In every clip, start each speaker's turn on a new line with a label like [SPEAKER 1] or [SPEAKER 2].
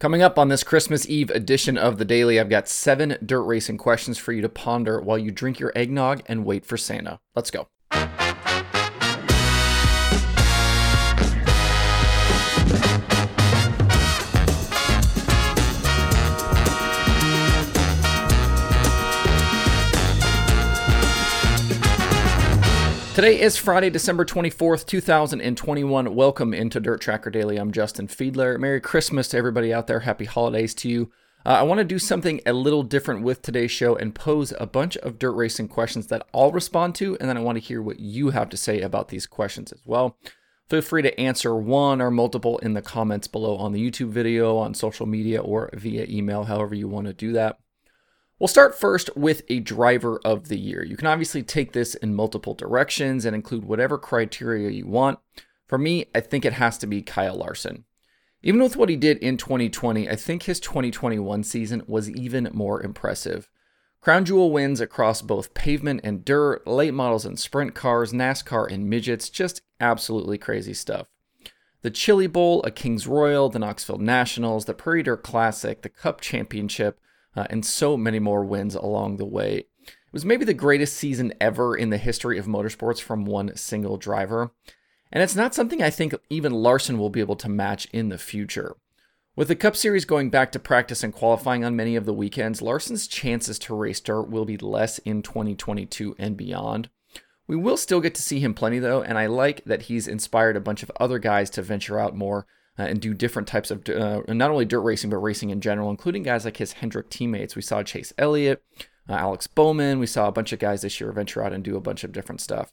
[SPEAKER 1] Coming up on this Christmas Eve edition of the Daily, I've got seven dirt racing questions for you to ponder while you drink your eggnog and wait for Santa. Let's go. Today is Friday, December 24th, 2021. Welcome into Dirt Tracker Daily. I'm Justin Fiedler. Merry Christmas to everybody out there. Happy holidays to you. Uh, I want to do something a little different with today's show and pose a bunch of dirt racing questions that I'll respond to, and then I want to hear what you have to say about these questions as well. Feel free to answer one or multiple in the comments below on the YouTube video, on social media, or via email, however you want to do that. We'll start first with a driver of the year. You can obviously take this in multiple directions and include whatever criteria you want. For me, I think it has to be Kyle Larson. Even with what he did in 2020, I think his 2021 season was even more impressive. Crown Jewel wins across both pavement and dirt, late models and sprint cars, NASCAR and midgets, just absolutely crazy stuff. The Chili Bowl, a Kings Royal, the Knoxville Nationals, the Prairie Dirt Classic, the Cup Championship, uh, and so many more wins along the way. It was maybe the greatest season ever in the history of motorsports from one single driver. And it's not something I think even Larson will be able to match in the future. With the Cup Series going back to practice and qualifying on many of the weekends, Larson's chances to race dirt will be less in 2022 and beyond. We will still get to see him plenty though, and I like that he's inspired a bunch of other guys to venture out more uh, and do different types of uh, not only dirt racing but racing in general, including guys like his Hendrick teammates. We saw Chase Elliott, uh, Alex Bowman. We saw a bunch of guys this year venture out and do a bunch of different stuff.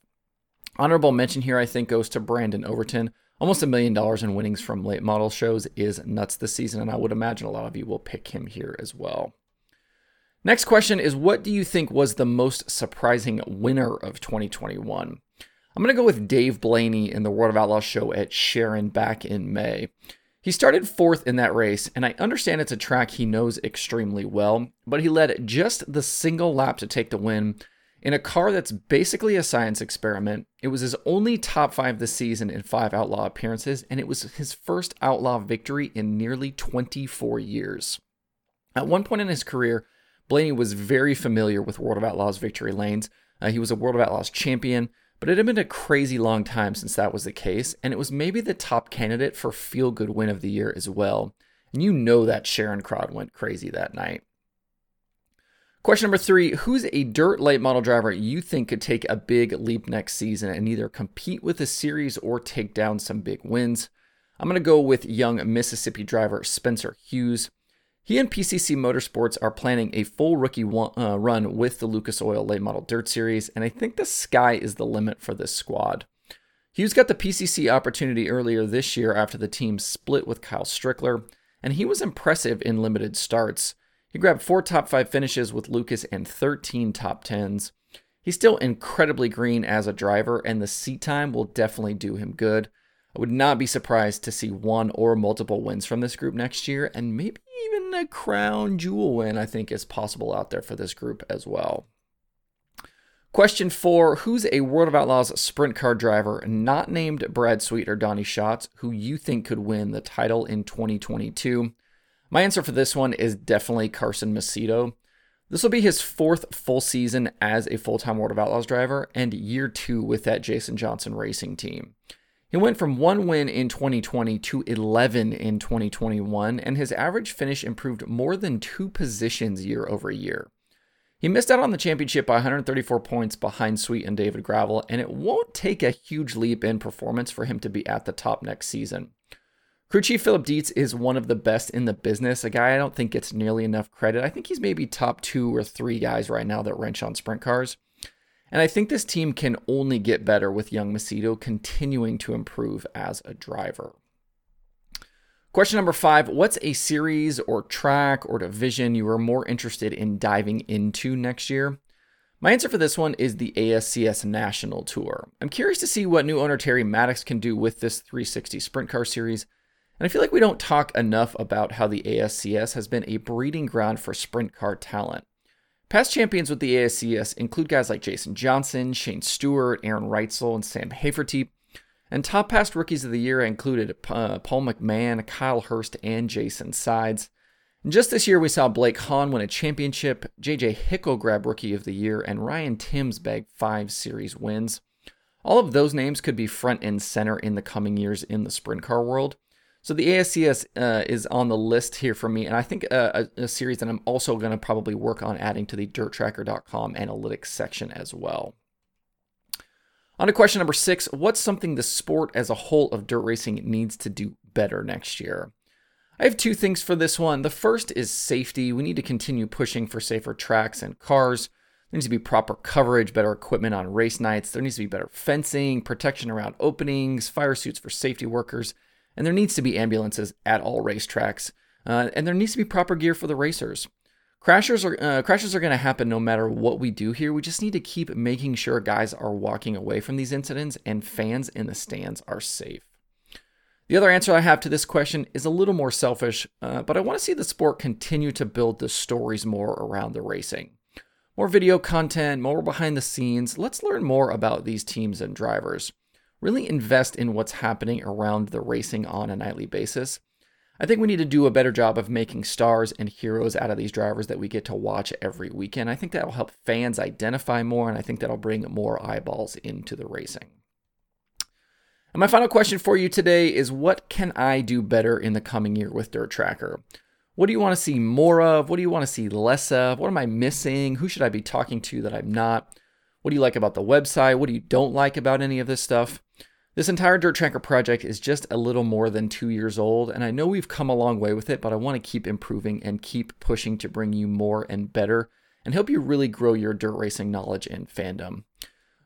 [SPEAKER 1] Honorable mention here, I think, goes to Brandon Overton. Almost a million dollars in winnings from late model shows is nuts this season, and I would imagine a lot of you will pick him here as well. Next question is What do you think was the most surprising winner of 2021? I'm going to go with Dave Blaney in the World of Outlaws show at Sharon back in May. He started fourth in that race, and I understand it's a track he knows extremely well, but he led just the single lap to take the win in a car that's basically a science experiment. It was his only top five this season in five outlaw appearances, and it was his first outlaw victory in nearly 24 years. At one point in his career, Blaney was very familiar with World of Outlaws victory lanes. Uh, he was a World of Outlaws champion, but it had been a crazy long time since that was the case, and it was maybe the top candidate for feel good win of the year as well. And you know that Sharon crowd went crazy that night. Question number three Who's a dirt late model driver you think could take a big leap next season and either compete with the series or take down some big wins? I'm going to go with young Mississippi driver Spencer Hughes. He and PCC Motorsports are planning a full rookie uh, run with the Lucas Oil Late Model Dirt Series, and I think the sky is the limit for this squad. Hughes got the PCC opportunity earlier this year after the team split with Kyle Strickler, and he was impressive in limited starts. He grabbed four top five finishes with Lucas and 13 top tens. He's still incredibly green as a driver, and the seat time will definitely do him good. I would not be surprised to see one or multiple wins from this group next year, and maybe even a crown jewel win, I think, is possible out there for this group as well. Question four Who's a World of Outlaws sprint car driver not named Brad Sweet or Donny Schatz who you think could win the title in 2022? My answer for this one is definitely Carson Macedo. This will be his fourth full season as a full time World of Outlaws driver and year two with that Jason Johnson racing team. He went from one win in 2020 to 11 in 2021, and his average finish improved more than two positions year over year. He missed out on the championship by 134 points behind Sweet and David Gravel, and it won't take a huge leap in performance for him to be at the top next season. Crew Chief Philip Dietz is one of the best in the business, a guy I don't think gets nearly enough credit. I think he's maybe top two or three guys right now that wrench on sprint cars. And I think this team can only get better with young Macedo continuing to improve as a driver. Question number five What's a series or track or division you are more interested in diving into next year? My answer for this one is the ASCS National Tour. I'm curious to see what new owner Terry Maddox can do with this 360 sprint car series. And I feel like we don't talk enough about how the ASCS has been a breeding ground for sprint car talent. Past champions with the ASCS include guys like Jason Johnson, Shane Stewart, Aaron Reutzel, and Sam Hafertepe. And top past rookies of the year included uh, Paul McMahon, Kyle Hirst, and Jason Sides. And just this year, we saw Blake Hahn win a championship, JJ Hickle grab Rookie of the Year, and Ryan Timms bag five series wins. All of those names could be front and center in the coming years in the sprint car world. So the ASCS uh, is on the list here for me, and I think uh, a, a series that I'm also going to probably work on adding to the DirtTracker.com analytics section as well. On to question number six What's something the sport as a whole of dirt racing needs to do better next year? I have two things for this one. The first is safety. We need to continue pushing for safer tracks and cars. There needs to be proper coverage, better equipment on race nights. There needs to be better fencing, protection around openings, fire suits for safety workers, and there needs to be ambulances at all racetracks. Uh, and there needs to be proper gear for the racers. Crashes are uh, crashes are going to happen no matter what we do here. We just need to keep making sure guys are walking away from these incidents and fans in the stands are safe. The other answer I have to this question is a little more selfish, uh, but I want to see the sport continue to build the stories more around the racing. More video content, more behind the scenes. Let's learn more about these teams and drivers. Really invest in what's happening around the racing on a nightly basis. I think we need to do a better job of making stars and heroes out of these drivers that we get to watch every weekend. I think that'll help fans identify more, and I think that'll bring more eyeballs into the racing. And my final question for you today is what can I do better in the coming year with Dirt Tracker? What do you want to see more of? What do you want to see less of? What am I missing? Who should I be talking to that I'm not? What do you like about the website? What do you don't like about any of this stuff? This entire Dirt Tracker project is just a little more than two years old, and I know we've come a long way with it, but I want to keep improving and keep pushing to bring you more and better and help you really grow your dirt racing knowledge and fandom.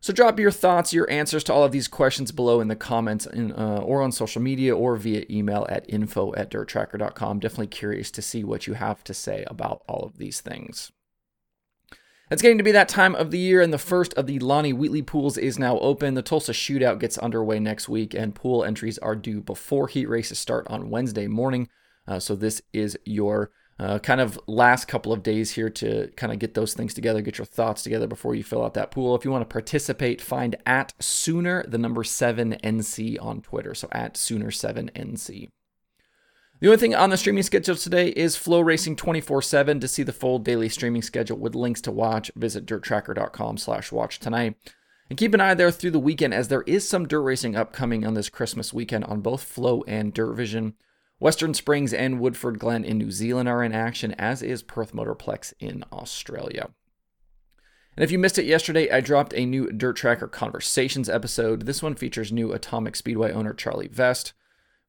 [SPEAKER 1] So drop your thoughts, your answers to all of these questions below in the comments in, uh, or on social media or via email at info at dirttracker.com. Definitely curious to see what you have to say about all of these things. It's getting to be that time of the year, and the first of the Lonnie Wheatley pools is now open. The Tulsa Shootout gets underway next week, and pool entries are due before heat races start on Wednesday morning. Uh, so this is your uh, kind of last couple of days here to kind of get those things together, get your thoughts together before you fill out that pool. If you want to participate, find at Sooner the number seven NC on Twitter. So at Sooner seven NC. The only thing on the streaming schedule today is FloRacing 24-7. To see the full daily streaming schedule with links to watch, visit dirttracker.com slash watch tonight. And keep an eye there through the weekend as there is some dirt racing upcoming on this Christmas weekend on both Flo and Dirt Vision. Western Springs and Woodford Glen in New Zealand are in action, as is Perth Motorplex in Australia. And if you missed it yesterday, I dropped a new Dirt Tracker Conversations episode. This one features new Atomic Speedway owner Charlie Vest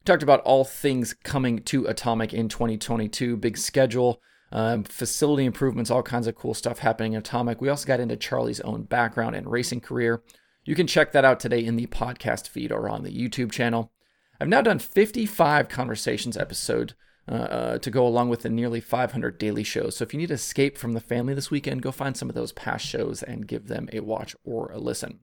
[SPEAKER 1] talked about all things coming to Atomic in 2022, big schedule, um, facility improvements, all kinds of cool stuff happening in Atomic. We also got into Charlie's own background and racing career. You can check that out today in the podcast feed or on the YouTube channel. I've now done 55 conversations episode uh, uh, to go along with the nearly 500 daily shows. So if you need to escape from the family this weekend, go find some of those past shows and give them a watch or a listen.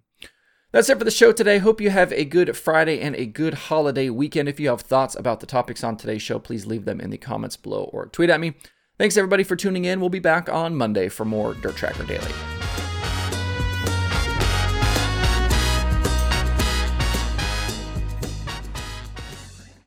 [SPEAKER 1] That's it for the show today. Hope you have a good Friday and a good holiday weekend. If you have thoughts about the topics on today's show, please leave them in the comments below or tweet at me. Thanks everybody for tuning in. We'll be back on Monday for more Dirt Tracker Daily.